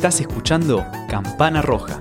Estás escuchando Campana Roja.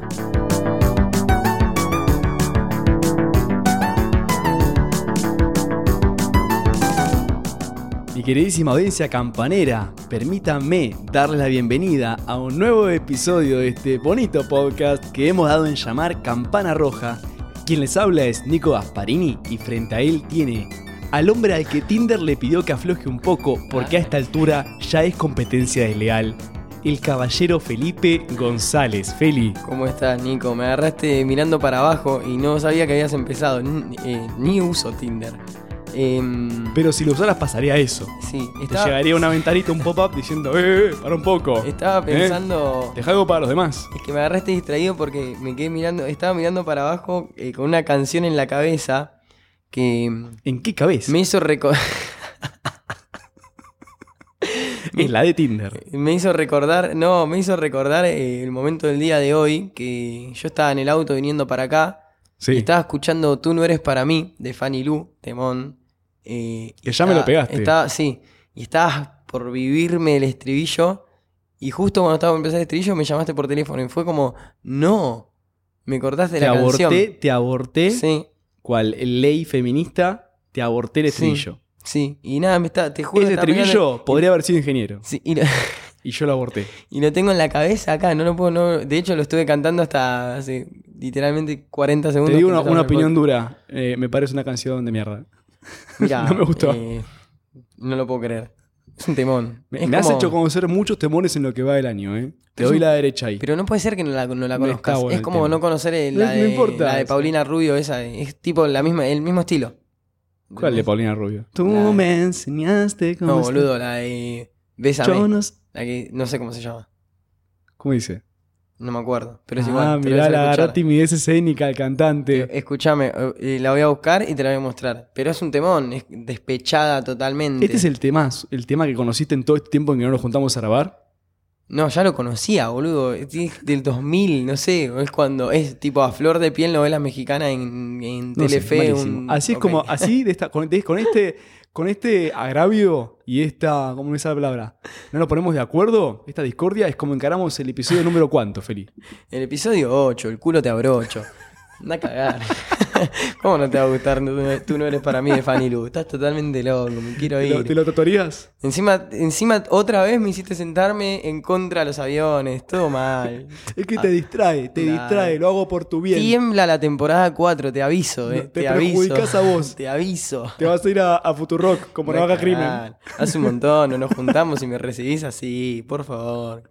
Mi queridísima audiencia campanera, permítanme darles la bienvenida a un nuevo episodio de este bonito podcast que hemos dado en llamar Campana Roja. Quien les habla es Nico Gasparini y frente a él tiene al hombre al que Tinder le pidió que afloje un poco porque a esta altura ya es competencia desleal. El caballero Felipe González. Feli. ¿Cómo estás, Nico? Me agarraste mirando para abajo y no sabía que habías empezado. Ni, eh, ni uso Tinder. Em, Pero si lo usaras pasaría eso. sí, Te estaba, llegaría una ventanita, un pop-up diciendo, eh, eh, para un poco. estaba ¿Eh? pensando. Deja algo para los demás. Es que me agarraste distraído porque me quedé mirando. Estaba mirando para abajo eh, con una canción en la cabeza que ¿En qué cabeza? me hizo recordar. Es la de Tinder. Me hizo recordar, no, me hizo recordar eh, el momento del día de hoy que yo estaba en el auto viniendo para acá Sí. y estaba escuchando Tú no eres para mí de Fanny Lu, Temón. eh, Que ya me lo pegaste. Estaba, sí, y estabas por vivirme el estribillo y justo cuando estaba por empezar el estribillo me llamaste por teléfono y fue como, no, me cortaste Te la aborté, canción. te aborté. Sí, Cual ley feminista, te aborté el estribillo. sí, y nada, me está, te juro. Ese estribillo podría haber sido ingeniero. Sí, y yo lo aborté. Y lo tengo en la cabeza acá, no lo puedo, no, de hecho lo estuve cantando hasta hace literalmente 40 segundos. Te digo una, el opinión dura. Eh, me parece una canción de mierda. No me gustó. eh, no lo puedo creer. Es un temón. Me, has como- hecho conocer muchos temores en lo que va del año, ¿eh? Te doy la derecha ahí. Pero no puede ser que no la, no la conozcas. bueno es el como no conocer el- No- la, no de, importa la de. Paulina Rubio, esa. Es tipo la misma, el mismo estilo. ¿Cuál de Paulina Rubio? Tú La- me enseñaste cómo No, boludo, la de Bésame. Yo no, s- La que no sé cómo se llama. ¿Cómo dice? No me acuerdo. Pero es ah, igual. te lo mirá, voy a la timidez escénica al cantante. Escúchame, eh, la voy a buscar y te la voy a mostrar. Pero es un temón, es despechada totalmente. Este es el tema, el tema que conociste en todo este tiempo en que no nos juntamos a grabar. No, ya lo conocía, boludo. Es del 2000, no sé. Es cuando es tipo a flor de piel novela mexicana en, en No Telefe. un- Así es como, así de esta, con, de- con este, con este agravio y esta, ¿cómo es la palabra? No nos ponemos de acuerdo, esta discordia es como encaramos el episodio número cuánto, Feli. El episodio 8, el culo te abrocho. Anda a cagar. ¿Cómo no te va a gustar? Tú no- eres para mí de Fanny Lu. Estás totalmente loco, me quiero ¿Te lo, ir. te lo tatuarías? Encima, encima, otra vez me hiciste sentarme en contra de los aviones. Todo mal. Es que te distrae, te Claro. distrae, lo hago por tu bien. Tiembla la temporada 4, te aviso, eh. No, te te aviso. a vos. Te aviso. Te vas a ir a, a Futurock como no haga crimen. Hace un montón, no nos juntamos y me recibís así, por favor.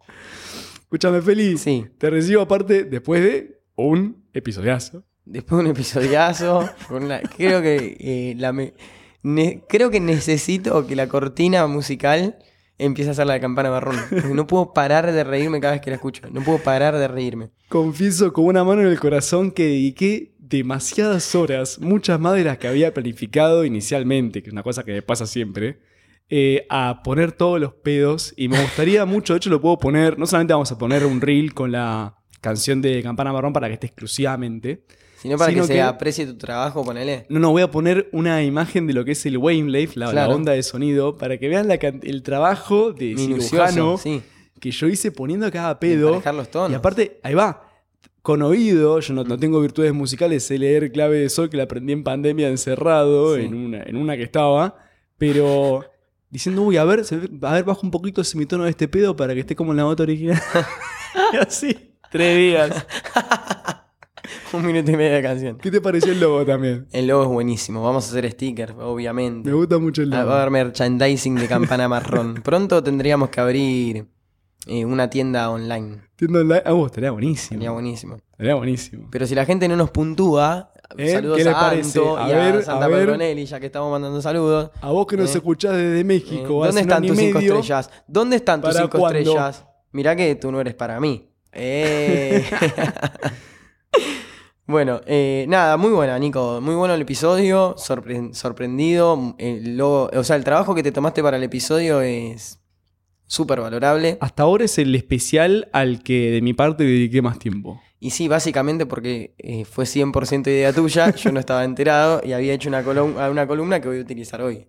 Escúchame, Feli. Sí. Te recibo aparte después de un episodiazo. Después de un episodiazo, con una- creo que eh, la me- ne- creo que necesito que la cortina musical empiece a ser la de campana marrón. No puedo parar de reírme cada vez que la escucho. No puedo parar de reírme. Confieso con una mano en el corazón que dediqué demasiadas horas, muchas más de las que había planificado inicialmente, que es una cosa que me pasa siempre, eh, a poner todos los pedos. Y me gustaría mucho, de hecho lo puedo poner, no solamente vamos a poner un reel con la canción de Campana Marrón para que esté exclusivamente. Sino para Sino que se aprecie tu trabajo, ponele. No, no, voy a poner una imagen de lo que es el wavelength, la, la onda de sonido, para que vean la el trabajo de Minucioso, cirujano sí. que yo hice poniendo cada pedo. Los tonos. Y aparte, ahí va. Con oído, yo no, no tengo virtudes musicales, sé leer clave de sol que la aprendí en pandemia encerrado, Sí. en, una, en una que estaba, pero diciendo, uy, a ver, a ver, bajo un poquito ese semitono de este pedo para que esté como en la nota original. Y así, tres días. Un minuto y medio de canción. ¿Qué te pareció el logo también? El logo es buenísimo. Vamos a hacer stickers, obviamente. Me gusta mucho el Ah, logo. Va a haber merchandising de campana marrón. Pronto tendríamos que abrir eh, una tienda online. Entiendo la- Ah, vos, estaría buenísimo. Sería buenísimo. Estaría buenísimo. Pero si la gente no nos puntúa, ¿Eh? saludos ¿Qué les a? Anto A y a ver, Santa a ver. Pedronelli, ya que estamos mandando saludos. A vos que nos Eh, escuchás desde Eh, México, hace ¿Dónde están tus cinco estrellas? ¿Dónde están tus ¿Para cinco cuándo? estrellas? Mirá que tú no eres para mí. Eh. bueno, eh, nada, muy buena, Nico. Muy bueno el episodio. sorpre- sorprendido. El logo- o sea, el trabajo que te tomaste para el episodio es súper valorable. Hasta ahora es el especial al que de mi parte dediqué más tiempo. Y sí, básicamente porque eh, fue 100% idea tuya. Yo no estaba enterado y había hecho una, colum- una columna que voy a utilizar hoy.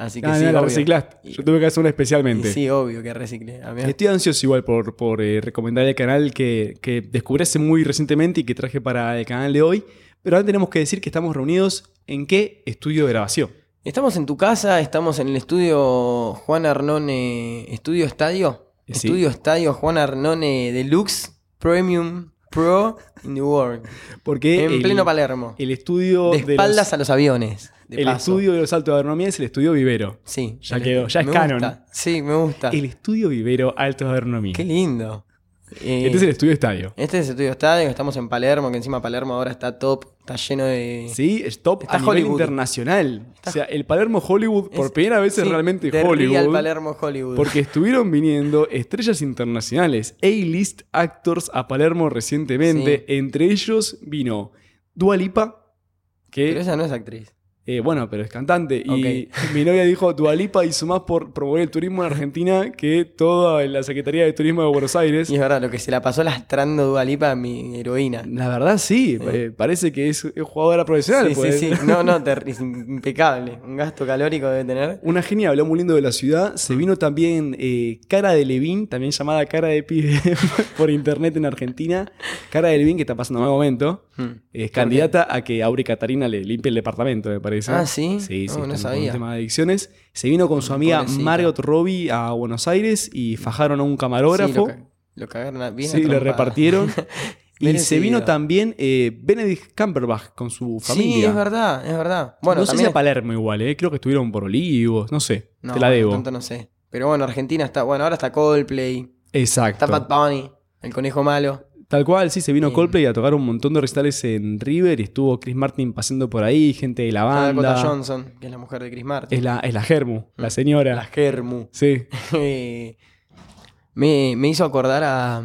Así que Ah, sí, la obvio. reciclaste. Yo tuve que hacer una Y especialmente. sí, obvio que reciclé. A mí- Estoy ansioso igual por, por eh, recomendar el canal que, que descubrí hace muy recientemente y que traje para el canal de hoy. Pero ahora tenemos que decir que estamos reunidos en qué estudio de grabación. Estamos en tu casa, estamos en el estudio Juan Arnone, Estudio Estadio. Eh, Sí. Estudio Estadio Juan Arnone Deluxe Premium Pro in the World. Porque En el, pleno Palermo. el estudio De de espaldas los, a los aviones. De el paso. estudio de los Altos de Agronomía es el estudio Vivero. Sí. Ya el- quedó, ya es me canon. gusta. Sí, me gusta. El estudio Vivero Altos de Agronomía. Qué lindo. Eh, Este es el estudio estadio. este es el estudio estadio, estamos en Palermo, que encima Palermo ahora está top, está lleno de... Sí, es top Está a nivel Hollywood. internacional. O sea, el Palermo Hollywood por Es- primera vez es realmente de Real Hollywood. Palermo Hollywood. Porque estuvieron viniendo estrellas internacionales, A-list actors a Palermo recientemente. Entre ellos vino Dua Lipa, que, Pero esa no es actriz. Eh, bueno, pero es cantante. Y mi novia dijo, Dua Lipa hizo más por promover el turismo en Argentina que toda la Secretaría de Turismo de Buenos Aires. Y es verdad, lo que se la pasó lastrando Dua Lipa, mi heroína. La verdad sí, eh, parece que es, es jugadora profesional. Sí, pues. sí, sí. No, no, es impecable. Un gasto calórico debe tener. Una genia habló muy lindo de la ciudad. Se vino también eh, Cara de Levín, también llamada Cara de Pibe por internet en Argentina. Cara de Levín, que está pasando un mal momento. Hmm. Es candidata a que Auri Catarina le limpie el departamento, me parece. Ah, ¿sí? Sí, sí, No, sabía. un tema de adicciones. Se vino con su amiga Pobrecita. Margot Robbie a Buenos Aires y fajaron a un Sí, camarógrafo. lo, ca- lo cagaron bien Sí, le repartieron. y se vino también eh, Benedict Cumberbatch con su familia. Sí, es verdad, es verdad. Bueno, no sé si a Palermo igual, eh. creo que estuvieron por Olivos, no sé. No, te la debo. tanto no sé. Pero bueno, Argentina está... Bueno, ahora está Coldplay, Exacto. está Bad Bunny, el conejo malo. Tal cual, sí, se vino Sí. Coldplay a tocar un montón de recitales en River y estuvo Chris Martin pasando por ahí, gente de la Dakota banda. Johnson, que es la mujer de Chris Martin. Es la, es la Germu, la señora. La Germu. Sí. Eh, me, me hizo acordar a,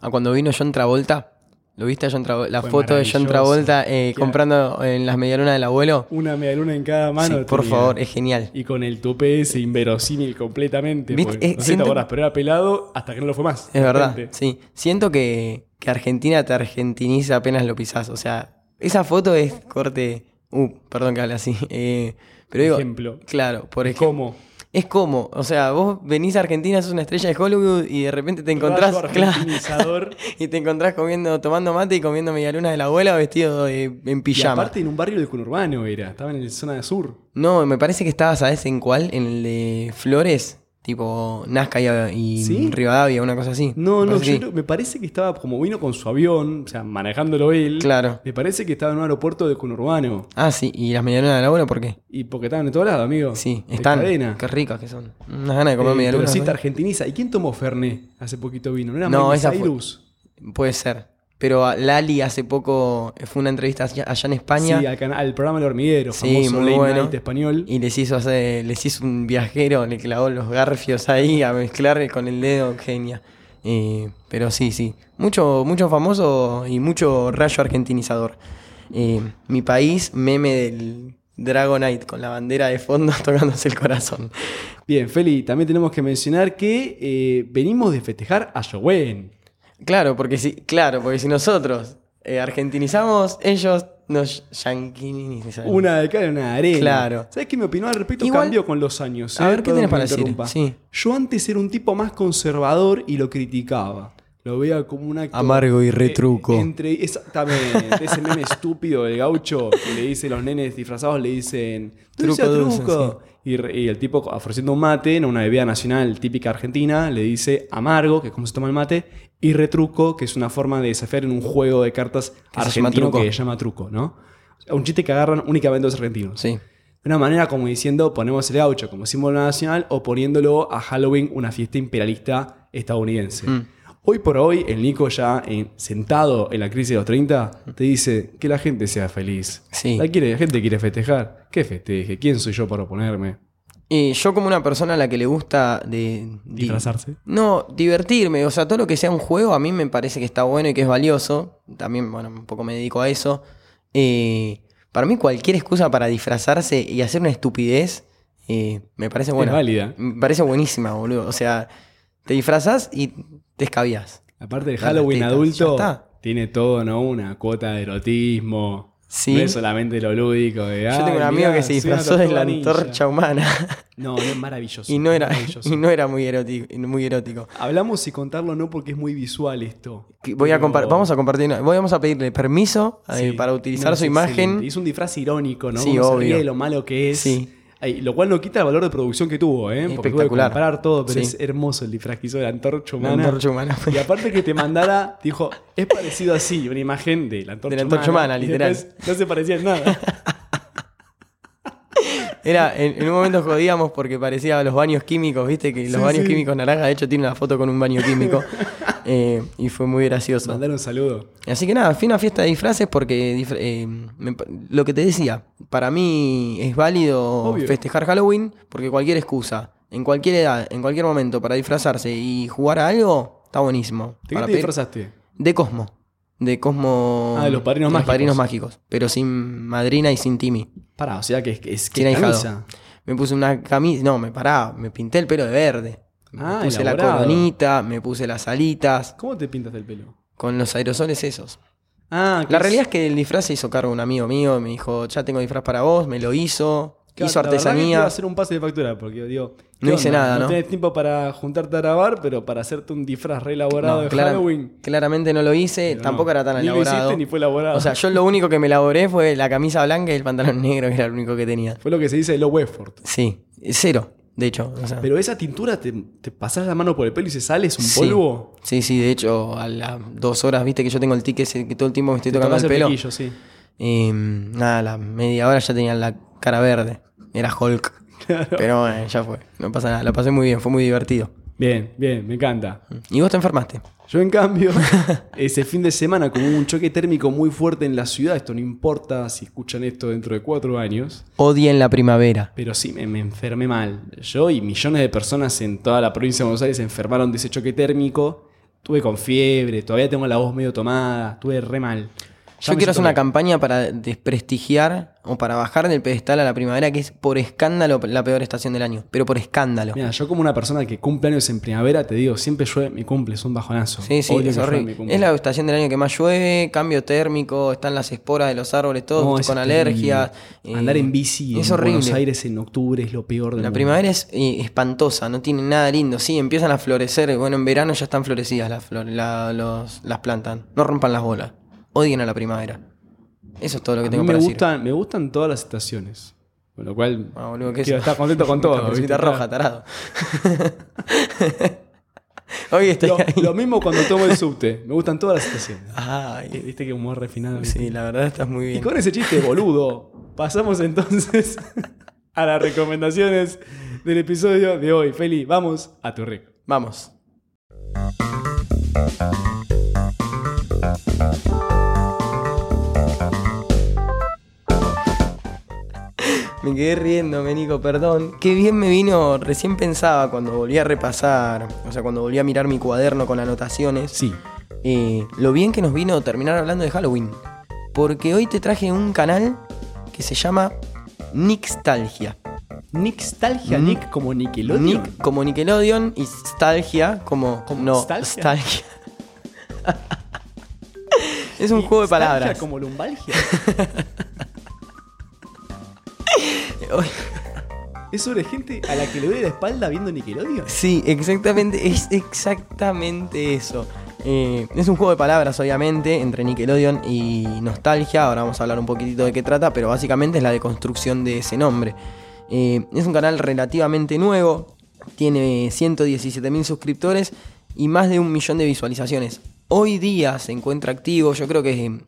a cuando vino John Travolta. ¿Lo viste a John Travolta? La Fue foto de John. Travolta eh, comprando en las medialunas del abuelo. Una medialuna en cada mano. Sí, por tenía. favor, es genial. Y con el tupe ese inverosímil completamente. ¿Viste? porque Eh, no sé si siento- te acordás, pero era pelado hasta que no lo fue más. Es verdad, sí. Siento que, que Argentina te argentiniza apenas lo pisás. O sea, esa foto es corte. Uh, perdón que hable así. Eh, pero digo, Ejemplo. claro, por ejemplo. ¿Cómo? Es como, o sea, vos venís a Argentina, sos una estrella de Hollywood y de repente te encontrás. Claro, y te encontrás comiendo, tomando mate y comiendo medialunas de la abuela vestido de- en Y pijama. aparte en un barrio del conurbano era. Estaba en la zona de sur. No, me parece que estaba, ¿sabes en cuál? En el de Flores, tipo Nazca y, y ¿Sí? Rivadavia, una cosa así. No, Me no, yo me parece que estaba como vino con su avión, o sea, manejándolo él. Claro. Me parece que estaba en un aeropuerto de conurbano. Ah, sí, ¿y las medialunas de la abuela por qué? Y porque estaban de todos lados, amigo. Sí, De están. cadena. Qué ricas que son. Unas ganas de comer Eh, medialunas. pero sí argentiniza. ¿Y quién tomó Fernet? Hace poquito vino. ¿No era No, esa fue-? Puede ser. Pero Lali hace poco fue una entrevista allá en España. Sí, al, canal, al programa El Hormiguero, Sí, famoso muy bueno. night español. Y les hizo hacer, les hizo un viajero, le clavó los garfios ahí a mezclar con el dedo, genia. Eh, pero sí, sí. Mucho, mucho famoso y mucho rayo argentinizador. Eh, mi país, meme del Dragonite con la bandera de fondo tocándose el corazón. Bien, Feli, también tenemos que mencionar que eh, venimos de festejar a Jowen. Claro, porque si, claro, porque si nosotros eh, argentinizamos, ellos nos yanquinizan. Una de cara y una de arena. Claro. ¿Sabes qué mi opinión al respecto Igual- cambió con los años? A eh? ver, ¿qué tenés que para me decir? interrumpa. Sí. Yo antes era un tipo más conservador y lo criticaba. Lo veía como un acto... Amargo y retruco. Eh, entre, exactamente, ese meme estúpido del gaucho que le dice los nenes disfrazados, le dicen... Truco Truco, dulce, truco. Y, re- y el tipo ofreciendo un mate, en una bebida nacional típica argentina, le dice amargo, que es como se toma el mate, y retruco, que es una forma de desafiar en un juego de cartas Que argentino que se llama truco, ¿no? Un chiste que agarran únicamente los argentinos. Sí. De una manera como diciendo, ponemos el gaucho como símbolo nacional o poniéndolo a Halloween una fiesta imperialista estadounidense. Mm. Hoy por hoy, el Nico ya eh, sentado en la crisis de los 30, te dice que la gente sea feliz. Sí. La, quiere, la gente quiere festejar. ¿Qué festeje? ¿Quién soy yo para oponerme? Y yo como una persona a la que le gusta de... di- Disfrazarse. No, divertirme. O sea, todo lo que sea un juego a mí me parece que está bueno y que es valioso. También, bueno, un poco me dedico a eso. Eh, para mí cualquier excusa para disfrazarse y hacer una estupidez eh, me parece buena. Es válida. Me parece buenísima, boludo. O sea, te disfrazas y te escabias. Aparte, las Halloween adulto tiene todo, ¿no? Una cuota de erotismo. Sí. No es solamente lo lúdico de. Yo tengo "Ay, un amigo mirá, que se disfrazó de la tortuga ninja". antorcha humana No, no es maravilloso. y no era, maravilloso. y no era muy, erótico, muy erótico. Hablamos y contarlo no porque es muy visual esto. Que Voy a compar- vamos a compartir, vamos a pedirle permiso eh, para utilizar No, su imagen. Hizo un disfraz irónico, ¿no? Sí, Como se obvio. ríe de lo malo que es. Sí. Ay, lo cual no quita el valor de producción que tuvo, ¿eh? Porque Espectacular. comparar todo, pero Sí. es hermoso el disfraz que hizo de la antorcha La humana. antorcha humana. Y aparte que te mandara, dijo, es parecido así, una imagen de la antorcha, De la antorcha humana, literal. después No se parecía en nada. Era, en, en un momento jodíamos porque parecía a los baños químicos, viste que los Sí, baños sí. químicos naranja, de hecho tiene una foto con un baño químico. eh, y fue muy gracioso. Mandar un saludo. Así que nada, fui a una fiesta de disfraces porque eh, me lo que te decía, para mí es válido Obvio. festejar Halloween porque cualquier excusa, en cualquier edad, en cualquier momento para disfrazarse y jugar a algo, está buenísimo. ¿De qué te disfrazaste? De Cosmo. De Cosmo. Ah, de los padrinos mágicos. padrinos mágicos. Pero sin madrina y sin Timmy. Pará, o sea que es que es que camisa. Me puse una camisa. No, me paraba. Me pinté el pelo de verde. Ah, me puse elaborado. la coronita, me puse las alitas. ¿Cómo te pintas el pelo? Con los aerosoles esos. Ah, La realidad es que el disfraz se hizo cargo un amigo mío. Me dijo, ya tengo disfraz para vos. Me lo hizo. hizo La que a artesanía. hacer un pase de factura porque digo, ¿qué No hice onda? nada, No ¿no? tenés tiempo para juntarte a grabar, pero para hacerte un disfraz re elaborado No, de Halloween. claramente no lo hice. Pero Tampoco no. era tan ni elaborado. Lo hiciste, ni fue elaborado. O sea, yo lo único que me elaboré fue la camisa blanca y el pantalón negro, que era lo único que tenía. fue lo que se dice de low effort. Sí, cero, de hecho. o sea. Pero esa tintura te, te pasás la mano por el pelo y se sale, es un Sí. polvo. Sí, sí, de hecho, a las dos horas, viste que yo tengo el ticket ese que todo el tiempo me estoy Te tocando el el pelo. flequillo, sí. Y mm, nada, a la media hora ya tenía la cara verde. Era Hulk. Pero bueno, ya fue. No pasa nada, la pasé muy bien, fue muy divertido. Bien, bien, me encanta. Y vos te enfermaste. Yo, en cambio, ese fin de semana, como hubo un choque térmico muy fuerte en la ciudad, esto no importa si escuchan esto dentro de cuatro años, Odia en la primavera. pero sí me, me enfermé mal. Yo y millones de personas en toda la provincia de Buenos Aires se enfermaron de ese choque térmico. Tuve con fiebre, todavía tengo la voz medio tomada, tuve re mal. Yo quiero hacer una campaña para desprestigiar o para bajar del pedestal a la primavera, que es por escándalo la peor estación del año. Pero por escándalo. Mira, yo como una persona que cumple años en primavera, te digo, siempre llueve mi cumple, es un bajonazo. Sí, sí, es horrible. Es la estación del año que más llueve, cambio térmico, están las esporas de los árboles, todo, No, con alergias. eh, Andar en bici es en horrible. Buenos Aires en octubre es lo peor del La mundo. primavera es eh, espantosa, no tiene nada lindo. Sí, empiezan a florecer. Bueno, en verano ya están florecidas las, flor- la- los- las plantas. No rompan las bolas. Odien a la primavera. Eso es todo lo que A tengo mí me para gustan, me gustan todas las estaciones. Con lo cual, decir. Ah, boludo, ¿qué es quiero eso? estar contento con todo. ¿viste? roja, tarado. Hoy estoy Lo, ahí. lo mismo cuando tomo el subte. Me gustan todas las estaciones. Ay, Viste que humor refinado. ¿viste? sí, la verdad estás muy Y bien. con ese chiste boludo, pasamos entonces a las recomendaciones del episodio de hoy. Feli, vamos a tu rec. Vamos. Me quedé riendo, Nico, perdón. Qué bien me vino, recién pensaba cuando volví a repasar, o sea, cuando volví a mirar mi cuaderno con anotaciones, Sí. eh, lo bien que nos vino terminar hablando de Halloween. Porque hoy te traje un canal que se llama Nixtalgia. Nixtalgia, Mm. Nick como Nickelodeon. Nick como Nickelodeon y Stalgia como. ¿Como no, Stalgia? Es un juego de palabras. como lumbalgia. ¿Es sobre gente a la que le doy la espalda viendo Nickelodeon? Sí, exactamente, es exactamente eso. Eh, es un juego de palabras, obviamente, entre Nickelodeon y Nostalgia. Ahora vamos a hablar un poquitito de qué trata, pero básicamente es la deconstrucción de ese nombre. Eh, es un canal relativamente nuevo, tiene 117.000 suscriptores y más de un millón de visualizaciones. Hoy día se encuentra activo, yo creo que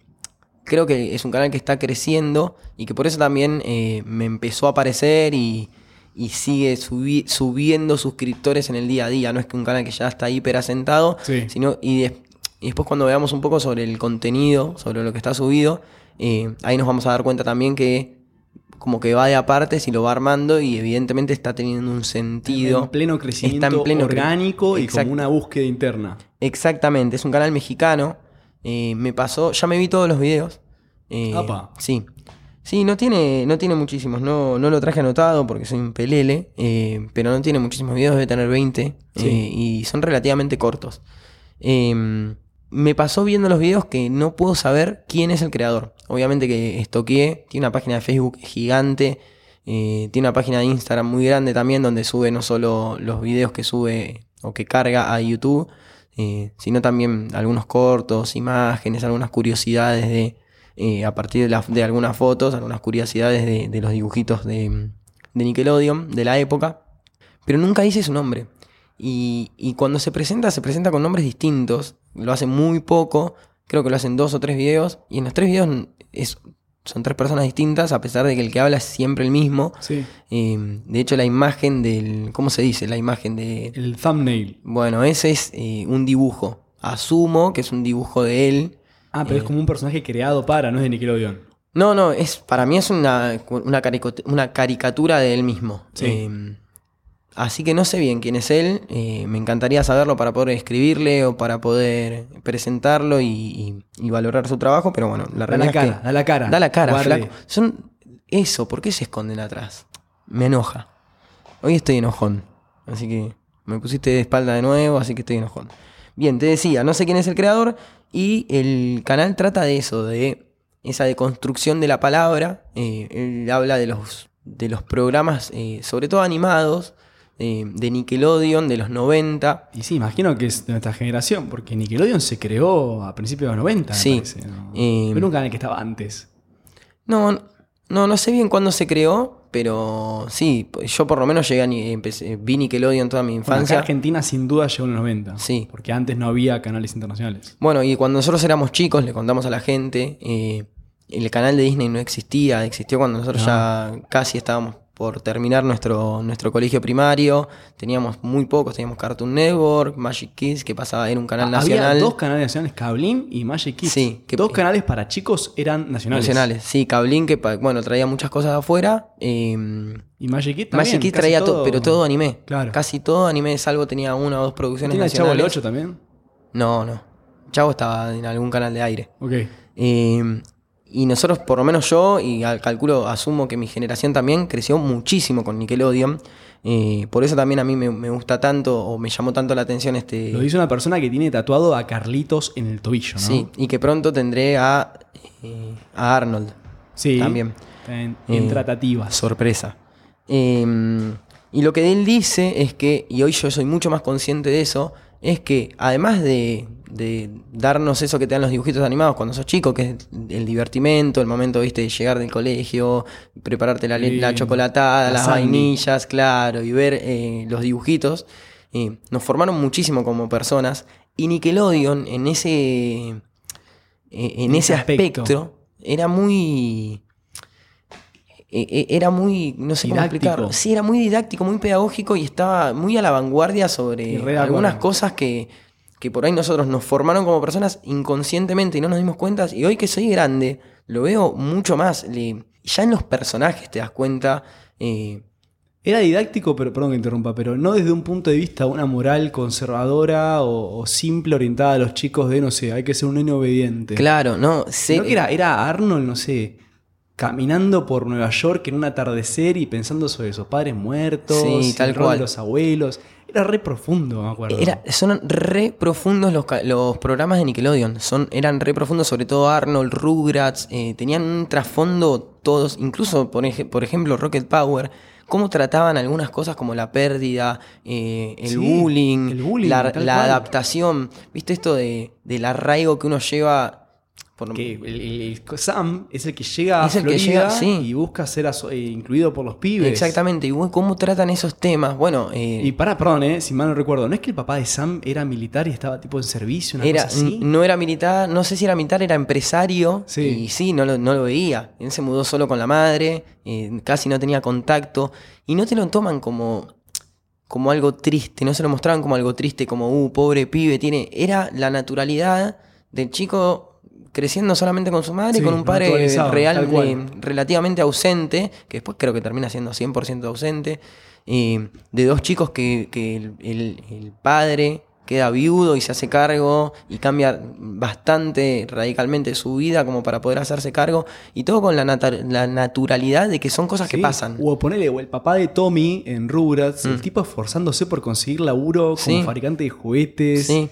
creo que es un canal que está creciendo y que por eso también eh, me empezó a aparecer y, y sigue subi- subiendo suscriptores en el día a día. No es que un canal que ya está hiper asentado, Sí. sino y, y después cuando veamos un poco sobre el contenido, sobre lo que está subido, eh, ahí nos vamos a dar cuenta también que como que va de apartes y lo va armando y evidentemente está teniendo un sentido. En pleno crecimiento Está en pleno orgánico y como una búsqueda interna. Exactamente, es un canal mexicano. Eh, me pasó, ya me vi todos los videos. eh. Sí. Sí, no tiene, no tiene muchísimos. No, no lo traje anotado porque soy un pelele. eh, pero no tiene muchísimos videos, debe tener 20. Sí. eh, y son relativamente cortos. Eh, me pasó viendo los videos que no puedo saber quién es el creador. Obviamente que estoqueé, tiene una página de Facebook gigante, tiene una página de Instagram muy grande también donde sube no solo los videos que sube o que carga a YouTube, eh, sino también algunos cortos, imágenes, algunas curiosidades de, eh, a partir de, algunas fotos, algunas curiosidades de, de los dibujitos de, de Nickelodeon de la época, pero nunca dice su nombre. Y, y cuando se presenta, se presenta con nombres distintos, lo hace muy poco, creo que lo hacen dos o tres videos, y en los tres videos es, son tres personas distintas, a pesar de que el que habla es siempre el mismo. Sí. Eh, de hecho, la imagen del. ¿Cómo se dice? La imagen de. El thumbnail. Bueno, ese es eh, un dibujo. Asumo que es un dibujo de él. Ah, pero es como un personaje creado para, no es de Nickelodeon. No, no, es, para mí es una, una, carico- una caricatura de él mismo. Sí. Así que no sé bien quién es él. eh, me encantaría saberlo para poder escribirle o para poder presentarlo y, y- y valorar su trabajo, pero bueno, la Da realidad la es cara, que- da la cara. Da la cara, flaco. Son eso, ¿por qué se esconden atrás? Me enoja. Hoy estoy enojón. Así que me pusiste de espalda de nuevo, así que estoy enojón. Bien, te decía, no sé quién es el creador y el canal trata de eso, de esa deconstrucción de la palabra. Eh, él habla de los, de los programas, eh, sobre todo animados, eh, de Nickelodeon de los 90. Y sí, imagino que es de nuestra generación, porque Nickelodeon se creó a principios de los 90, me Sí. parece, ¿no? Eh, Pero un canal que estaba antes. No, no, no sé bien cuándo se creó, pero sí, yo por lo menos llegué a ni- empecé, vi Nickelodeon toda mi Bueno, acá infancia. Argentina sin duda llegó en los 90. Sí. Porque antes no había canales internacionales. Bueno, y cuando nosotros éramos chicos, le contamos a la gente, eh, el canal de Disney no existía, existió cuando nosotros No. ya casi estábamos por terminar nuestro, nuestro colegio primario, teníamos muy pocos, teníamos Cartoon Network, Magic Kids, que pasaba, era un canal nacional. Había dos canales nacionales, Cablin y Magic Kids. Sí, que- dos canales para chicos eran nacionales. nacionales, sí, Cablin, que bueno, traía muchas cosas de afuera. eh, Y Magic Kids también. Magic Kids traía todo, pero todo anime. Claro. Casi todo anime, salvo tenía una o dos producciones ¿Tiene el Chavo nacionales. del 8 también? No, no. Chavo estaba en algún canal de aire. Ok. Eh, y nosotros, por lo menos yo, y al- calculo, asumo que mi generación también creció muchísimo con Nickelodeon. Eh, por eso también a mí me, me gusta tanto o me llamó tanto la atención este. Lo dice una persona que tiene tatuado a Carlitos en el tobillo, ¿no? Sí, y que pronto tendré a, eh, a Arnold. Sí. También. En, en Eh, tratativas. Sorpresa. Eh, y lo que él dice es que, y hoy yo soy mucho más consciente de eso, es que además de, de darnos eso que te dan los dibujitos animados cuando sos chico, que es el divertimento, el momento, viste, de llegar del colegio, prepararte la, Sí, la chocolatada, la las vainillas, claro, y ver eh, los dibujitos, eh, nos formaron muchísimo como personas. Y Nickelodeon en ese, eh, en ese ese aspecto. aspecto era muy eh, eh, era muy, no sé cómo explicarlo. Sí, era muy didáctico, muy pedagógico y estaba muy a la vanguardia sobre algunas cosas que, que por ahí nosotros nos formaron como personas inconscientemente y no nos dimos cuenta. Y hoy que soy grande, lo veo mucho más. Le- ya en los personajes te das cuenta. eh, Era didáctico, pero perdón que interrumpa, pero no desde un punto de vista una moral conservadora o, o simple orientada a los chicos de, no sé, hay que ser un niño obediente. claro, ¿no? Que era, era Arnold, no sé, caminando por Nueva York en un atardecer y pensando sobre sus padres muertos, Sí, tal cual. los abuelos. Era re profundo, me acuerdo. Era, son re profundos los, los programas de Nickelodeon. Son, eran re profundos, sobre todo Arnold, Rugrats. eh, tenían un trasfondo todos, incluso por, ej- por ejemplo Rocket Power. Cómo trataban algunas cosas como la pérdida, eh, el, Sí, bullying, el bullying, la, la adaptación. ¿Viste esto de, del arraigo que uno lleva? Que el, el- el- Sam es el que llega Es a que Florida llega, sí. y busca ser eh, incluido por los pibes. Exactamente. Y cómo tratan esos temas. Bueno, eh, Y para, perdón, eh, si mal no recuerdo, ¿no es que el papá de Sam era militar y estaba tipo en servicio, una Era, cosa así? no era militar, no sé si era militar, era empresario. Sí. Y sí, no lo, no lo veía. Él se mudó solo con la madre, eh, casi no tenía contacto. Y no te lo toman como, como algo triste, no se lo mostraban como algo triste, como, uh, pobre pibe, tiene. Era la naturalidad del chico creciendo solamente con su madre y Sí, con un padre real, eh, relativamente ausente, que después creo que termina siendo 100% ausente, eh, de dos chicos que, que el, el- el padre queda viudo y se hace cargo y cambia bastante radicalmente su vida como para poder hacerse cargo y todo con la, la naturalidad de que son cosas que pasan. O ponele, o el papá de Tommy en Rugrats, el Mm. tipo esforzándose por conseguir laburo como Sí. fabricante de juguetes. Sí,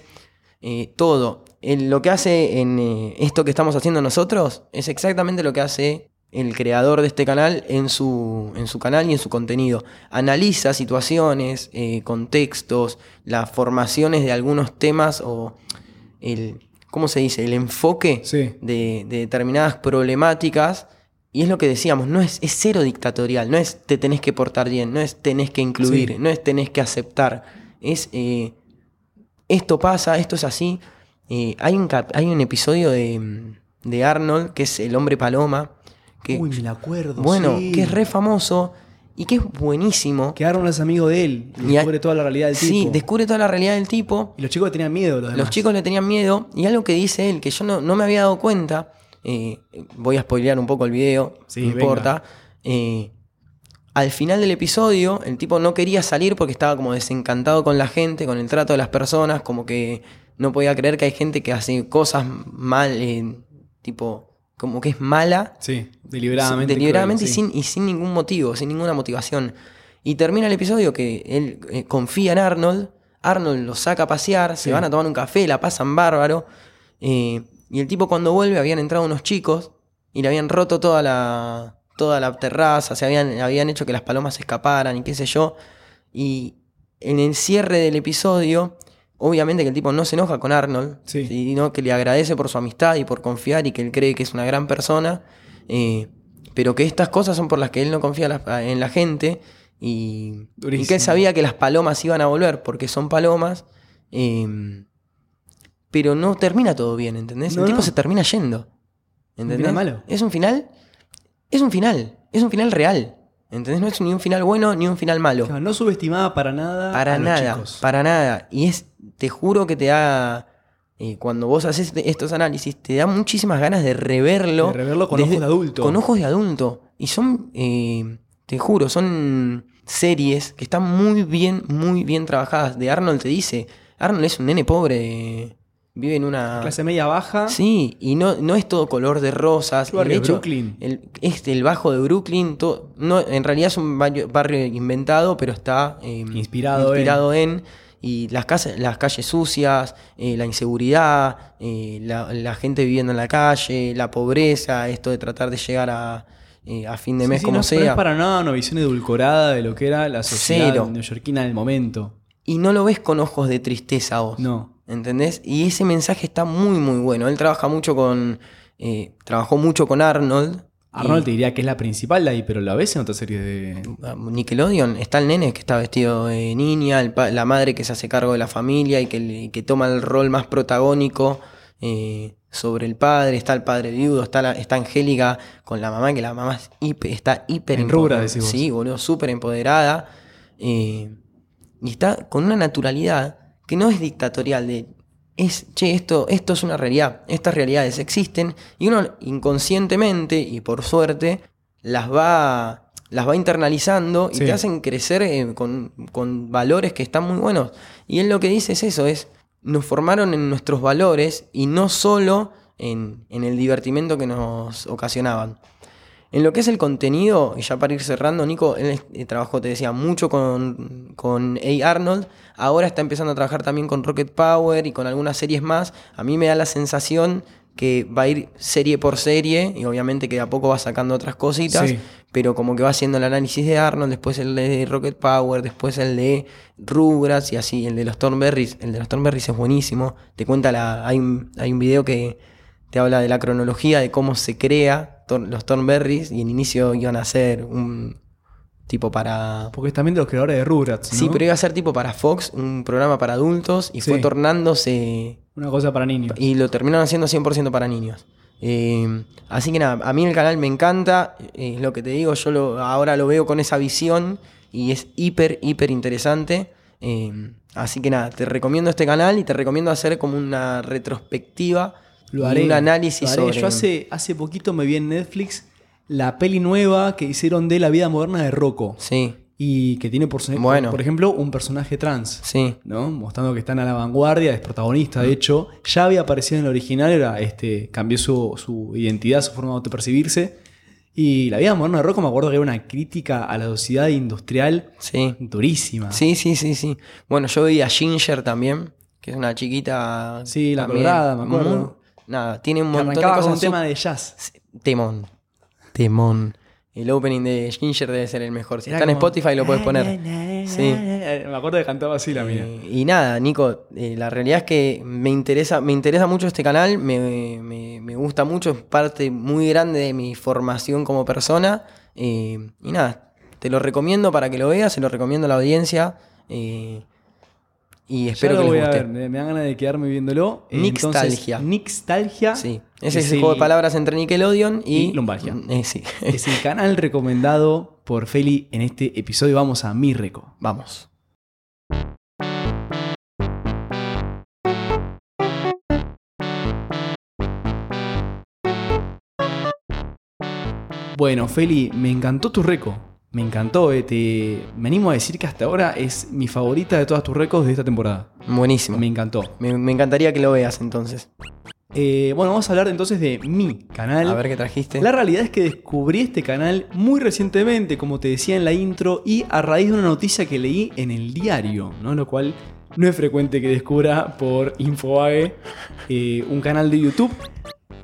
eh, todo. El- lo que hace en eh, esto que estamos haciendo nosotros es exactamente lo que hace el creador de este canal en su, en su canal y en su contenido. Analiza situaciones, eh, contextos, las formaciones de algunos temas o el, ¿cómo se dice? El enfoque Sí. de, de determinadas problemáticas. Y es lo que decíamos, no es, es cero dictatorial, no es te tenés que portar bien, no es tenés que incluir, Sí. no es tenés que aceptar. Es eh, esto pasa, esto es así. Eh, hay, un cap- hay un episodio de, de Arnold, que es El hombre paloma, que, Uy, me la acuerdo. bueno, sí. que es re famoso y que es buenísimo. Que Aaron es amigo de él. Y Y descubre toda la realidad del Sí, tipo. descubre toda la realidad del tipo. Y los chicos tenían miedo. Los, Los chicos le tenían miedo y algo que dice él, que yo no, no me había dado cuenta, eh, voy a spoilear un poco el video, Sí, no importa. eh, al final del episodio, el tipo no quería salir porque estaba como desencantado con la gente, con el trato de las personas, como que no podía creer que hay gente que hace cosas mal, eh, tipo, como que es mala Sí, deliberadamente. deliberadamente cruel, y, sí. sin, y sin ningún motivo, sin ninguna motivación. Y termina el episodio que él eh, confía en Arnold, Arnold lo saca a pasear, Sí. se van a tomar un café, la pasan bárbaro. eh, y el tipo cuando vuelve habían entrado unos chicos y le habían roto toda la, toda la terraza, se habían, habían hecho que las palomas se escaparan y qué sé yo. Y en el cierre del episodio, obviamente que el tipo no se enoja con Arnold, Sí. sino que le agradece por su amistad y por confiar y que él cree que es una gran persona. eh, pero que estas cosas son por las que él no confía la- en la gente y, que él sabía que las palomas iban a volver porque son palomas, eh, pero no termina todo bien, ¿entendés? No, el tipo no. se termina yendo. ¿Entendés? final malo. Es un final, es un final, es un final real. ¿Entendés? No es ni un final bueno ni un final malo. No subestimaba para nada. Para a los nada, chicos. para nada. Y es, te juro que te da, eh, cuando vos haces te- estos análisis, te da muchísimas ganas de reverlo. De reverlo con ojos de adulto. Con ojos de adulto. Y son, eh, te juro, son series que están muy bien, muy bien trabajadas. De Arnold te dice, Arnold es un nene pobre, vive en una... Clase media baja. Sí, y no, no es todo color de rosas. El hecho, Brooklyn. El, este, el bajo de Brooklyn, todo, no, en realidad es un barrio, barrio inventado, pero está eh, Inspirado inspirado en. Y las, casas, las calles sucias, eh, la inseguridad, eh, la, la gente viviendo en la calle, la pobreza, esto de tratar de llegar a, eh, a fin de Sí, mes sí, como no, sea. es para nada una visión edulcorada de lo que era la sociedad neoyorquina en el momento. Y no lo ves con ojos de tristeza vos. No. ¿Entendés? Y ese mensaje está muy, muy bueno. Él trabaja mucho con. eh, trabajó mucho con Arnold. Arnold Y- te diría que es la principal de ahí, pero la ves en otra serie de. Ah, Nickelodeon, está el nene que está vestido de niña, el pa- la madre que se hace cargo de la familia y que, que toma el rol más protagónico eh, sobre el padre, está el padre viudo, está, la- está Angélica con la mamá, que la mamá es hiper- está hiper En empo- rubra. Sí, boludo, súper empoderada. eh, y está con una naturalidad que no es dictatorial, de es, che, esto, esto es una realidad, estas realidades existen, y uno inconscientemente, y por suerte, las va, las va internalizando y Sí. te hacen crecer eh, con, con valores que están muy buenos. Y él lo que dice es eso, es, nos formaron en nuestros valores y no solo en, en el divertimento que nos ocasionaban. En lo que es el contenido, y ya para ir cerrando, Nico, él eh, trabajó, te decía, mucho con, con A. Arnold. Ahora está empezando a trabajar también con Rocket Power y con algunas series más. A mí me da la sensación que va a ir serie por serie y obviamente que de a poco va sacando otras cositas. Sí. Pero como que va haciendo el análisis de Arnold, después el de Rocket Power, después el de Rugrats y así, el de los Thornberries. El de los Thornberries es buenísimo. Te cuenta la. Hay un, hay un video que te habla de la cronología de cómo se crea los Thornberries y en inicio iban a ser un tipo para... Porque es también de los creadores de Rugrats. ¿no? Sí, pero iba a ser tipo para Fox, un programa para adultos y fue tornándose Una cosa para niños. y lo terminaron haciendo 100% para niños. Eh, así que nada, a mí el canal me encanta, eh, es lo que te digo, yo lo- ahora lo veo con esa visión y es hiper, hiper interesante. Eh, así que nada, te recomiendo este canal y te recomiendo hacer como una retrospectiva Lo haré. un análisis lo haré. sobre... Yo hace, hace poquito me vi en Netflix la peli nueva que hicieron de la vida moderna de Rocco. Sí, Y que tiene por, Bueno. por ejemplo un personaje trans. sí. ¿no? Mostrando que están a la vanguardia, es protagonista, de hecho, ya había aparecido en el original, era, este, cambió su, su identidad, su forma de autopercibirse. Y la vida moderna de Rocco me acuerdo que era una crítica a la sociedad industrial Sí. durísima. Sí, sí, sí, sí. Bueno, yo vi a Ginger también. que es una chiquita. Sí, la también colorada, me acuerdo. Nada, tiene un montón de cosas. con un tema de jazz. Temón. Temón. El opening de Ginger debe ser el mejor. Si Era está en Spotify lo puedes poner. Sí. Me acuerdo que cantaba así la mía. Eh, y nada, Nico, eh, la realidad es que me interesa, me interesa mucho este canal, me, me- me gusta mucho, es parte muy grande de mi formación como persona. eh, y nada, te lo recomiendo para que lo veas, se lo recomiendo a la audiencia. eh, y espero ya que lo voy les a ver, me, dan ganas de quedarme viéndolo. Eh, Nixtalgia. entonces, Nixtalgia. Sí, es ese es el juego de palabras entre Nickelodeon y, y Lumbalgia. Eh, sí. Es el canal recomendado por Feli en este episodio. Vamos a mi reco. Vamos. Bueno, Feli, me encantó tu reco. Me encantó. eh, te- Me animo a decir que hasta ahora es mi favorita de todas tus recos de esta temporada. Buenísimo. Me encantó. Me, me encantaría que lo veas entonces. Eh, bueno, vamos a hablar entonces de mi canal. A ver qué trajiste. La realidad es que descubrí este canal muy recientemente, como te decía en la intro, y a raíz de una noticia que leí en el diario, ¿no? Lo cual no es frecuente que descubra por Infobae eh, un canal de YouTube.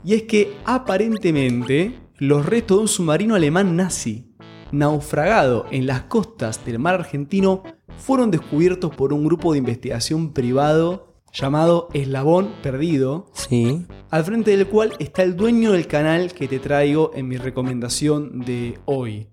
Y es que aparentemente los restos de un submarino alemán nazi naufragado en las costas del mar argentino fueron descubiertos por un grupo de investigación privado llamado Eslabón Perdido, Sí. al frente del cual está el dueño del canal que te traigo en mi recomendación de hoy.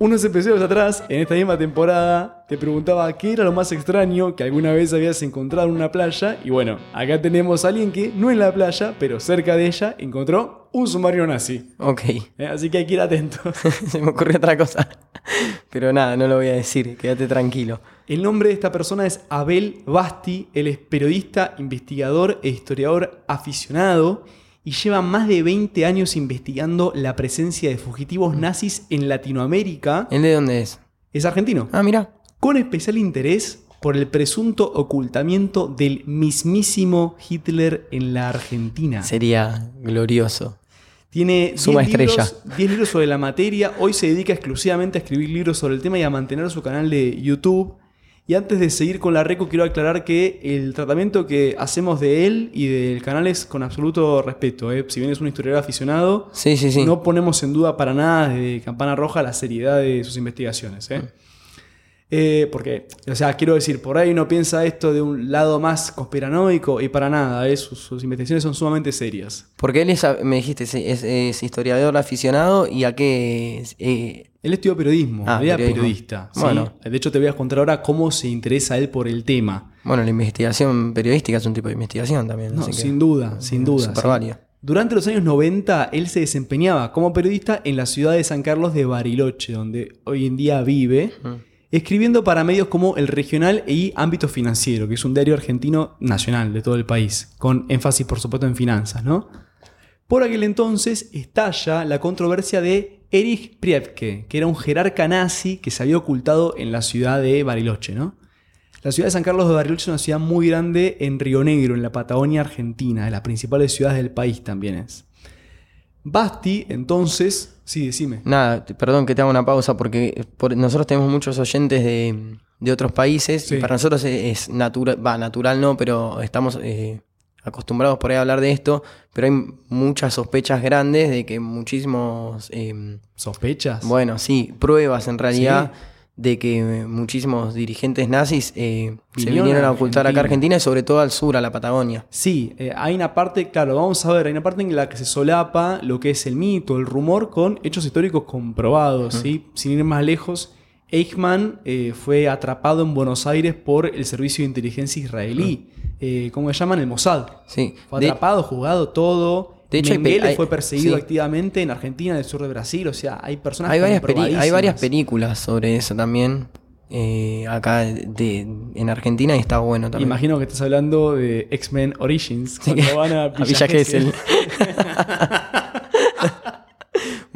Unos episodios atrás, en esta misma temporada, te preguntaba qué era lo más extraño que alguna vez habías encontrado en una playa. Y bueno, acá tenemos a alguien que no en la playa, pero cerca de ella, encontró un submarino nazi. Ok. ¿eh? Así que hay que ir atentos. Se me ocurrió otra cosa. Pero nada, no lo voy a decir. Quédate tranquilo. El nombre de esta persona es Abel Basti, él es periodista, investigador e historiador aficionado y lleva más de 20 años investigando la presencia de fugitivos nazis en Latinoamérica. ¿El de dónde es? Es argentino, Ah, mira. con especial interés por el presunto ocultamiento del mismísimo Hitler en la Argentina. Sería glorioso. Tiene 10 Suma estrella. libros, 10 libros sobre la materia. Hoy se dedica exclusivamente a escribir libros sobre el tema y a mantener su canal de YouTube. Y antes de seguir con la reco, quiero aclarar que el tratamiento que hacemos de él y del canal es con absoluto respeto. ¿eh? Si bien es un historiador aficionado, Sí, sí, sí. no ponemos en duda para nada desde Campana Roja la seriedad de sus investigaciones. ¿eh? Eh, porque, o sea, quiero decir, por ahí uno piensa esto de un lado más conspiranoico y para nada, ¿eh? sus, sus investigaciones son sumamente serias. Porque él es, me dijiste, es, es- es historiador aficionado y a qué... eh, Él estudió periodismo, Ah, era periodismo. periodista. ¿sí? Bueno. De hecho, te voy a contar ahora cómo se interesa él por el tema. bueno, la investigación periodística es un tipo de investigación también. No, sin duda, sin duda. Durante los años 90, él se desempeñaba como periodista en la ciudad de San Carlos de Bariloche, donde hoy en día vive, escribiendo para medios como El Regional y Ámbito Financiero, que es un diario argentino nacional de todo el país, con énfasis, por supuesto, en finanzas, ¿no? Por aquel entonces estalla la controversia de Erich Priebke, que era un jerarca nazi que se había ocultado en la ciudad de Bariloche, ¿no? La ciudad de San Carlos de Bariloche es una ciudad muy grande en Río Negro, en la Patagonia Argentina, de las principales ciudades del país también es. Basti, entonces, sí, decime. Nada, perdón que te haga una pausa porque por- nosotros tenemos muchos oyentes de, de otros países Sí. y para nosotros es, es natural, va, natural no, pero estamos eh, acostumbrados por ahí a hablar de esto, pero hay muchas sospechas grandes de que muchísimos, eh, ¿Sospechas? bueno, sí, pruebas en realidad de que eh, muchísimos dirigentes nazis eh, se Vinieron a ocultar acá a Argentina. Y sobre todo al sur, a la Patagonia. Sí, eh, hay una parte, claro, vamos a ver, hay una parte en la que se solapa lo que es el mito, el rumor, con hechos históricos comprobados, ¿sí? Sin ir más lejos, Eichmann eh, fue atrapado en Buenos Aires por el servicio de inteligencia israelí, eh, ¿cómo se llaman? El Mossad. Sí, Fue de- atrapado, juzgado, todo. De hecho, Mengele hay- fue perseguido sí. activamente en Argentina, en el sur de Brasil, o sea, hay personas Hay varias, hay varias películas sobre eso también. eh, acá de, en Argentina y está bueno también. Imagino que estás hablando de X-Men Origins, cuando van a A Villa Gesell.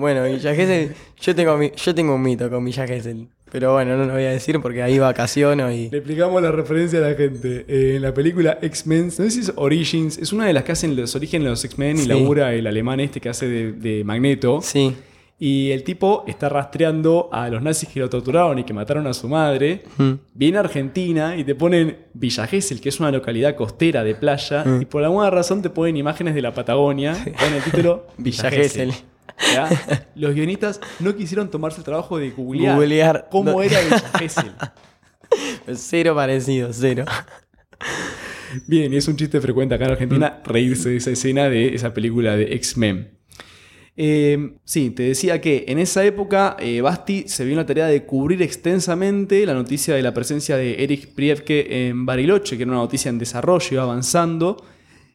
bueno, Villa Gesell, yo tengo, mi- yo tengo un mito con Villa Gesell. Pero bueno, no lo voy a decir porque ahí vacaciono y. Le explicamos la referencia a la gente. Eh, en la película X-Men, no sé si es Origins, es una de las que hacen los orígenes de los X-Men y Sí. labura el alemán este que hace de, de Magneto. Sí. Y el tipo está rastreando a los nazis que lo torturaron y que mataron a su madre. Mm. Viene a Argentina y te ponen Villa Gesell, que es una localidad costera de playa, Mm. y por alguna razón te ponen imágenes de la Patagonia con el título Villa Gesell. ¿Ya? Los guionistas no quisieron tomarse el trabajo de googlear, Googlear. cómo No. era Villa Gesell. Cero parecido, cero. Bien, y es un chiste frecuente acá en Argentina reírse de esa escena de esa película de X-Men. Eh, sí, te decía que en esa época eh, Basti se vio en la tarea de cubrir extensamente la noticia de la presencia de Erich Prievke en Bariloche, que era una noticia en desarrollo, iba avanzando,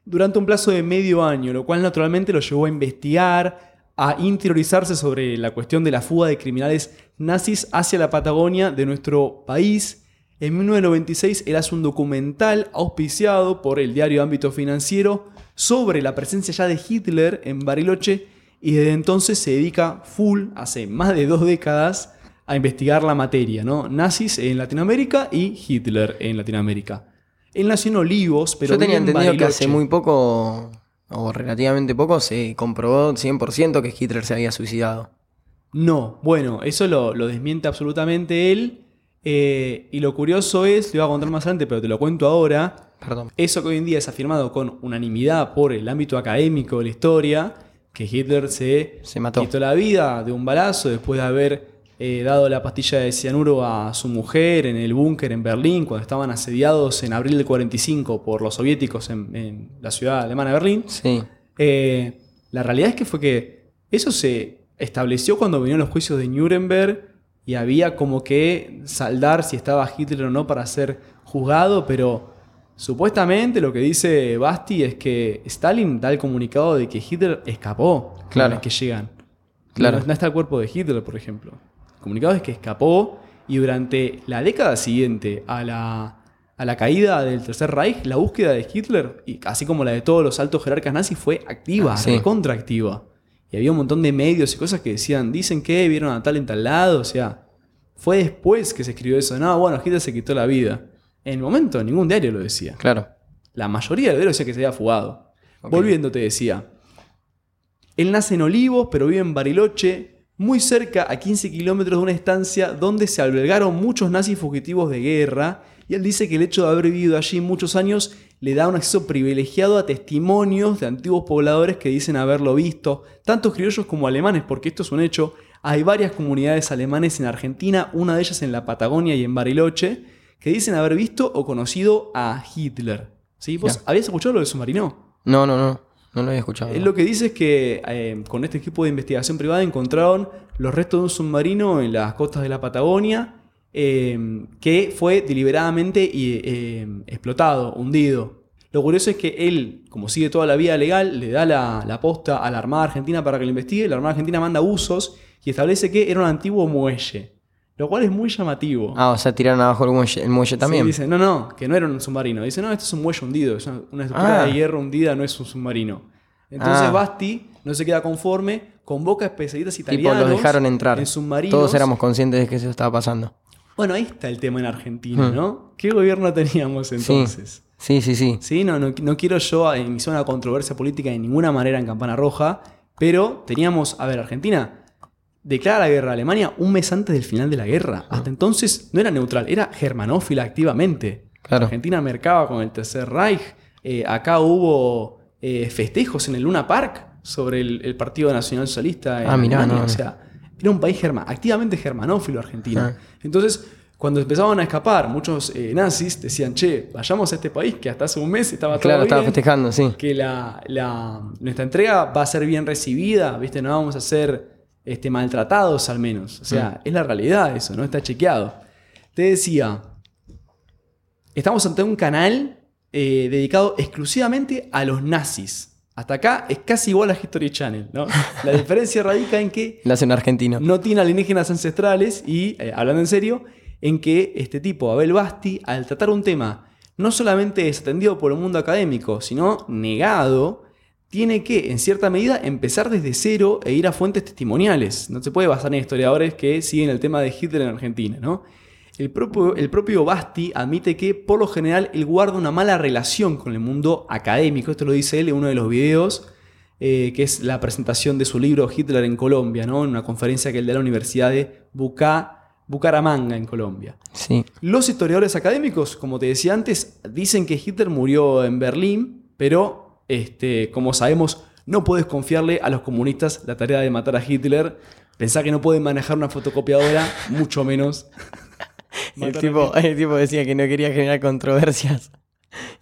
durante un plazo de medio año, lo cual naturalmente lo llevó a investigar, a interiorizarse sobre la cuestión de la fuga de criminales nazis hacia la Patagonia de nuestro país. En 1996 él hace un documental auspiciado por el diario Ámbito Financiero sobre la presencia ya de Hitler en Bariloche y desde entonces se dedica full, hace más de dos décadas, a investigar la materia, ¿no? Nazis en Latinoamérica y Hitler en Latinoamérica. Él nació en Olivos, pero Yo tenía en entendido que hace muy poco, o relativamente poco, se comprobó 100% que Hitler se había suicidado. No, bueno, eso lo, lo desmiente absolutamente él. eh, y lo curioso es, te iba a contar más adelante, pero te lo cuento ahora. Perdón. Eso que hoy en día es afirmado con unanimidad por el ámbito académico de la historia, que Hitler se, Se mató. quitó la vida de un balazo después de haber eh, dado la pastilla de cianuro a su mujer en el búnker en Berlín, cuando estaban asediados en abril del 45 por los soviéticos en, en la ciudad alemana de Berlín. Sí. Eh, la realidad es que fue que eso se estableció cuando vinieron los juicios de Nuremberg y había como que saldar si estaba Hitler o no para ser juzgado, pero supuestamente lo que dice Basti es que Stalin da el comunicado de que Hitler escapó Claro. que llegan. Claro. No, no está el cuerpo de Hitler, por ejemplo. Comunicado es que escapó y durante la década siguiente a la, a la caída del Tercer Reich, la búsqueda de Hitler, y así como la de todos los altos jerarcas nazis, fue activa, Ah, Sí. contraactiva. Y había un montón de medios y cosas que decían, dicen que vieron a tal en tal lado, o sea, fue después que se escribió eso. No, bueno, Hitler se quitó la vida. En el momento, ningún diario lo decía. Claro. La mayoría de los decía que se había fugado. Volviendo, te decía. Él nace en Olivos, pero vive en Bariloche, muy cerca, a 15 kilómetros de una estancia donde se albergaron muchos nazis fugitivos de guerra. Y él dice que el hecho de haber vivido allí muchos años le da un acceso privilegiado a testimonios de antiguos pobladores que dicen haberlo visto, tanto criollos como alemanes, porque esto es un hecho. Hay varias comunidades alemanes en Argentina, una de ellas en la Patagonia y en Bariloche, que dicen haber visto o conocido a Hitler. ¿Sí? ¿Vos habías escuchado lo del submarino? No, no, no. No lo había escuchado. Él lo que dice es que eh, con este equipo de investigación privada encontraron los restos de un submarino en las costas de la Patagonia eh, que fue deliberadamente y, eh, explotado, hundido. Lo curioso es que él, como sigue toda la vía legal, le da la, la posta a la Armada Argentina para que lo investigue. La Armada Argentina manda usos y establece que era un antiguo muelle. Lo cual es muy llamativo. Ah, o sea, tiraron abajo el muelle, el muelle también. Sí, dice, no, no, que no era un submarino. Dice, no, esto es un muelle hundido, es una, una estructura Ah. de hierro hundida, no es un submarino. Entonces Ah. Basti no se queda conforme, convoca especialistas tipo, italianos. los dejaron entrar. En submarinos. Todos éramos conscientes de que eso estaba pasando. Bueno, ahí está el tema en Argentina, Hmm. ¿no? ¿Qué gobierno teníamos entonces? Sí, sí, sí. Sí, no, no, no quiero yo iniciar una controversia política de ninguna manera en Campana Roja, pero teníamos, a ver, Argentina declara la guerra a Alemania un mes antes del final de la guerra. Hasta entonces no era neutral, era germanófila activamente. Claro. Argentina mercaba con el Tercer Reich. Eh, acá hubo eh, festejos en el Luna Park sobre el, el Partido Nacional Socialista. en Ah, mirá, Alemania. no, no. O sea, era un país germa- activamente germanófilo Argentina. Ah. Entonces, cuando empezaban a escapar muchos eh, nazis, decían, che, vayamos a este país que hasta hace un mes estaba todo Claro, estaba bien, festejando, sí. que la, la- nuestra entrega va a ser bien recibida, ¿viste? No vamos a ser este, maltratados al menos. O sea, Mm. es la realidad eso, ¿no? Está chequeado. Te decía, estamos ante un canal eh, dedicado exclusivamente a los nazis. Hasta acá es casi igual a History Channel, ¿no? La diferencia radica en que argentino. no tiene alienígenas ancestrales y, eh, hablando en serio, en que este tipo, Abel Basti, al tratar un tema no solamente desatendido por el mundo académico, sino negado, tiene que, en cierta medida, empezar desde cero e ir a fuentes testimoniales. No se puede basar en historiadores que siguen el tema de Hitler en Argentina, ¿no? El propio, el propio Basti admite que, por lo general, él guarda una mala relación con el mundo académico. Esto lo dice él en uno de los videos eh, que es la presentación de su libro Hitler en Colombia, ¿no? En una conferencia que él da a la Universidad de Buca- Bucaramanga, en Colombia. Sí. Los historiadores académicos, como te decía antes, dicen que Hitler murió en Berlín, pero este, como sabemos, no puedes confiarle a los comunistas la tarea de matar a Hitler. Pensá que no pueden manejar una fotocopiadora, mucho menos. El tipo, el tipo decía que no quería generar controversias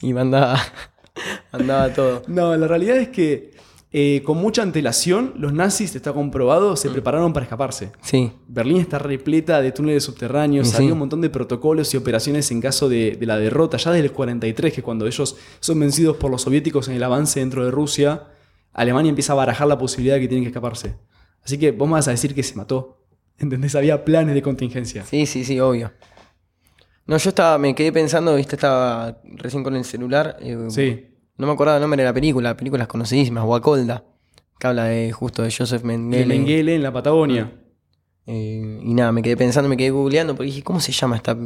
y mandaba, mandaba todo. No, la realidad es que eh, con mucha antelación, los nazis, está comprobado, se prepararon para escaparse. Sí, Berlín está repleta de túneles subterráneos, sí. había un montón de protocolos y operaciones en caso de, de la derrota, ya desde el 43, que cuando ellos son vencidos por los soviéticos en el avance dentro de Rusia, Alemania empieza a barajar la posibilidad de que tienen que escaparse. Así que vos me vas a decir que se mató. ¿Entendés? Había planes de contingencia. sí, sí, sí, obvio. No, yo estaba, me quedé pensando, viste, estaba recién con el celular. eh, Sí. No me acordaba el nombre de la película, la película es conocidísima, Guacolda, que habla de justo de Joseph De Mengele. Mengele en la Patagonia. Eh, y nada, me quedé pensando, me quedé googleando porque dije, ¿cómo se llama esta,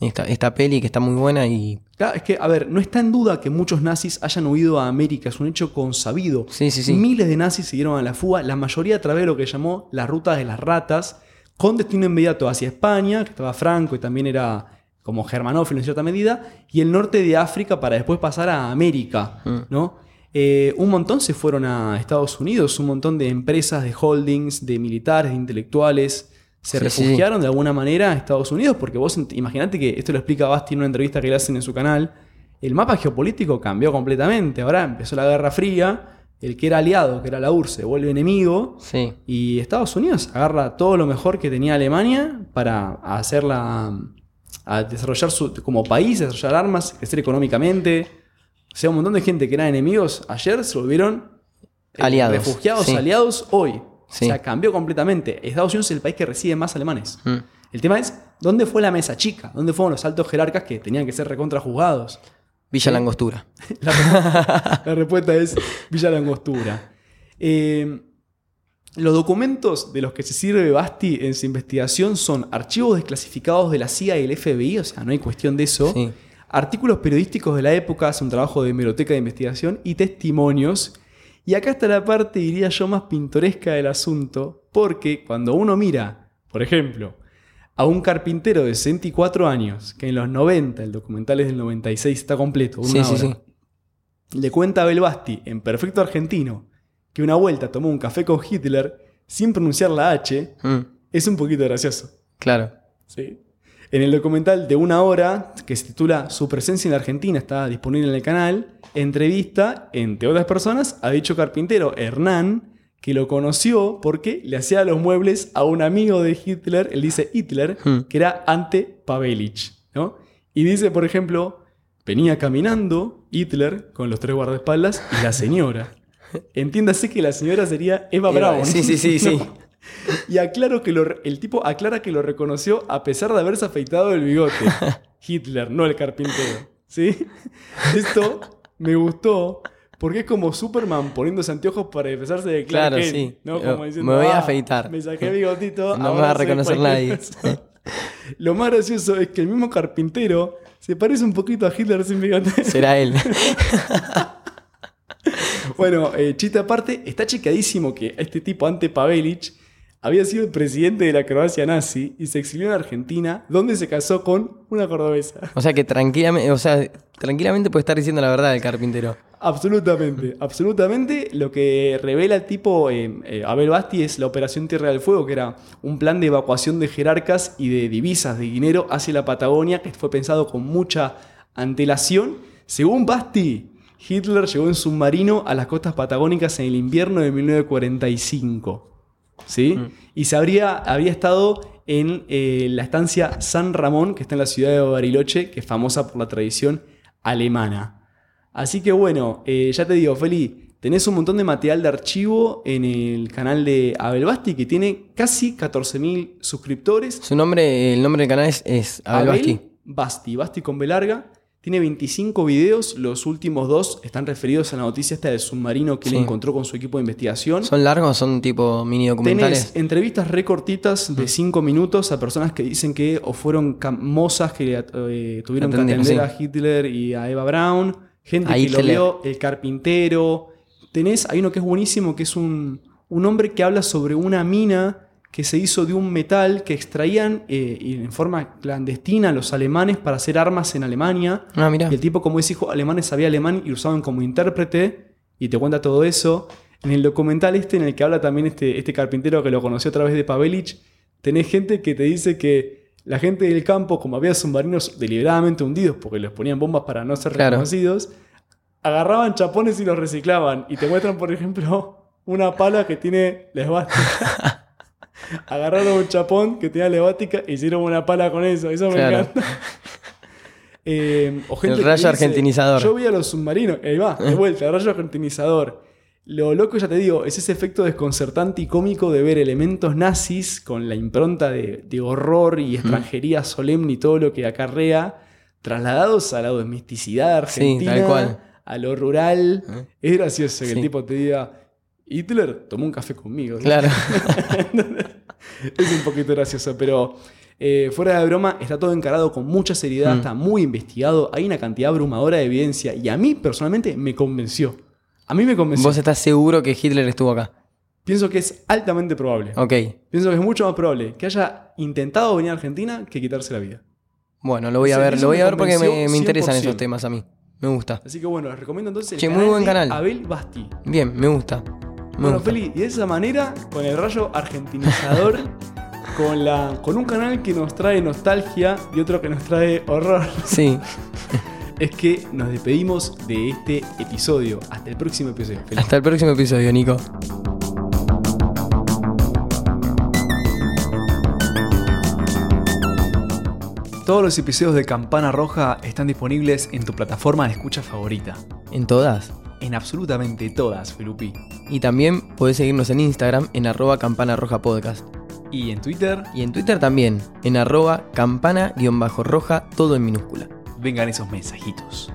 esta, esta peli que está muy buena? Y Claro, es que, a ver, no está en duda que muchos nazis hayan huido a América, es un hecho consabido. sí, sí, sí. Miles de nazis siguieron a la fuga, la mayoría a través de lo que llamó la ruta de las ratas, con destino inmediato hacia España, que estaba Franco y también era como germanófilo en cierta medida, y el norte de África para después pasar a América, Mm. ¿no? Eh, un montón se fueron a Estados Unidos, un montón de empresas, de holdings, de militares, de intelectuales, se Sí, sí. refugiaron de alguna manera a Estados Unidos, porque vos imaginate que esto lo explica Basti en una entrevista que le hacen en su canal, el mapa geopolítico cambió completamente, ahora empezó la Guerra Fría, el que era aliado, que era la URSS, se vuelve enemigo, Sí, y Estados Unidos agarra todo lo mejor que tenía Alemania para hacerla, a desarrollar su, como país, desarrollar armas, crecer económicamente. O sea, un montón de gente que eran enemigos ayer se volvieron eh, Aliados, refugiados, sí. aliados hoy. Sí. O sea, cambió completamente. Estados Unidos es el país que recibe más alemanes. Mm. El tema es, ¿dónde fue la mesa chica? ¿Dónde fueron los altos jerarcas que tenían que ser recontrajuzgados? Villa Langostura. La, la respuesta es Villa Langostura. Eh, los documentos de los que se sirve Basti en su investigación son archivos desclasificados de la CIA y el FBI, o sea, no hay cuestión de eso. Sí. Artículos periodísticos de la época, hace un trabajo de hemeroteca de investigación y testimonios. Y acá está la parte, diría yo, más pintoresca del asunto, porque cuando uno mira, por ejemplo, a un carpintero de 64 años, que en los 90, el documental es del 96, está completo, una Sí, sí, hora, le cuenta a Belbasti, en perfecto argentino, que una vuelta tomó un café con Hitler sin pronunciar la H, Mm, es un poquito gracioso. claro. ¿sí? En el documental de una hora, que se titula Su presencia en la Argentina, está disponible en el canal, entrevista, entre otras personas, a dicho carpintero, Hernán, que lo conoció porque le hacía los muebles a un amigo de Hitler, él dice Hitler, Hmm. que era Ante Pavelich, ¿no? Y dice, por ejemplo, venía caminando Hitler con los tres guardaespaldas y la señora. Entiéndase que la señora sería Eva Eva, sí, sí, sí, sí. ¿no? Y aclaro que lo- el tipo aclara que lo reconoció a pesar de haberse afeitado el bigote. Hitler, no el carpintero. ¿Sí? Esto me gustó porque es como Superman poniéndose anteojos para disfrazarse de Clark Claro, sí. ¿no? Yo Como diciendo, me voy a "Ah, afeitar". Me saqué el bigotito. No me va a reconocer nadie. cosa". Lo más gracioso es que el mismo carpintero se parece un poquito a Hitler sin bigote. Será él. Bueno, eh, chiste aparte, está checadísimo que este tipo, Ante Pavelic, había sido el presidente de la Croacia nazi y se exilió en Argentina, donde se casó con una cordobesa. O sea que tranquilamente, o sea, tranquilamente puede estar diciendo la verdad el carpintero. Absolutamente, absolutamente. Lo que revela el tipo eh, eh, Abel Basti es la Operación Tierra del Fuego, que era un plan de evacuación de jerarcas y de divisas de dinero hacia la Patagonia, que fue pensado con mucha antelación. Según Basti, Hitler llegó en submarino a las costas patagónicas en el invierno de 1945. ¿Sí? Y se habría, había estado en eh, la estancia San Ramón, que está en la ciudad de Bariloche, que es famosa por la tradición alemana. Así que bueno, eh, ya te digo, Feli, tenés un montón de material de archivo en el canal de Abel Basti, que tiene casi 14.000 suscriptores. Su nombre, el nombre del canal es, es Abel Basti. Basti, Basti con B larga. Tiene 25 videos, los últimos dos están referidos a la noticia esta del submarino que Sí. él encontró con su equipo de investigación. ¿Son largos o son tipo mini documentales? Tenés entrevistas recortitas de 5 minutos a personas que dicen que o fueron camosas que eh, tuvieron que atender sí. a Hitler y a Eva Braun, gente A que lo vio, el carpintero, tenés, hay uno que es buenísimo, que es un, un hombre que habla sobre una mina que se hizo de un metal que extraían eh, en forma clandestina los alemanes para hacer armas en Alemania. Ah, mira. Y el tipo, como es hijo alemán, sabía alemán y lo usaban como intérprete y te cuenta todo eso. En el documental este, en el que habla también este, este carpintero que lo conoció a través de Pavelich, tenés gente que te dice que la gente del campo, como había submarinos deliberadamente hundidos porque les ponían bombas para no ser Claro. reconocidos, agarraban chapones y los reciclaban. Y te muestran, por ejemplo, una pala que tiene la esvástica. Agarraron un chapón que tenía la esvástica e hicieron una pala con eso. Eso me Claro. encanta. Eh, o gente El rayo dice, argentinizador. Yo vi a los submarinos. Ahí va, de vuelta, el rayo argentinizador. Lo loco, ya te digo, es ese efecto desconcertante y cómico de ver elementos nazis con la impronta de, de horror y extranjería solemne y todo lo que acarrea, trasladados a la domesticidad Sí, argentina, tal cual. a lo rural. ¿Eh? Es gracioso que Sí. el tipo te diga, Hitler tomó un café conmigo. Claro. es un poquito gracioso, pero eh, fuera de broma, está todo encarado con mucha seriedad, Mm. está muy investigado, hay una cantidad abrumadora de evidencia y a mí personalmente me convenció. A mí me convenció. ¿Vos estás seguro que Hitler estuvo acá? Pienso que es altamente probable. Ok. Pienso que es mucho más probable que haya intentado venir a Argentina que quitarse la vida. Bueno, lo voy a ver, lo voy a ver porque me, interesan 100%. esos temas a mí. Me gusta. Así que bueno, les recomiendo entonces el Che, muy buen de canal. Abel Basti. Bien, me gusta. Bueno. Feli, y de esa manera, con el rayo argentinizador, con, la, con un canal que nos trae nostalgia y otro que nos trae horror, Sí. es que nos despedimos de este episodio. Hasta el próximo episodio. Feli. Hasta el próximo episodio, Nico. Todos los episodios de Campana Roja están disponibles en tu plataforma de escucha favorita. En todas. En absolutamente todas, Felupi. Y también podés seguirnos en Instagram en arroba campana roja podcast. Y en Twitter, Y en Twitter también, en arroba campana-roja, todo en minúscula. vengan esos mensajitos.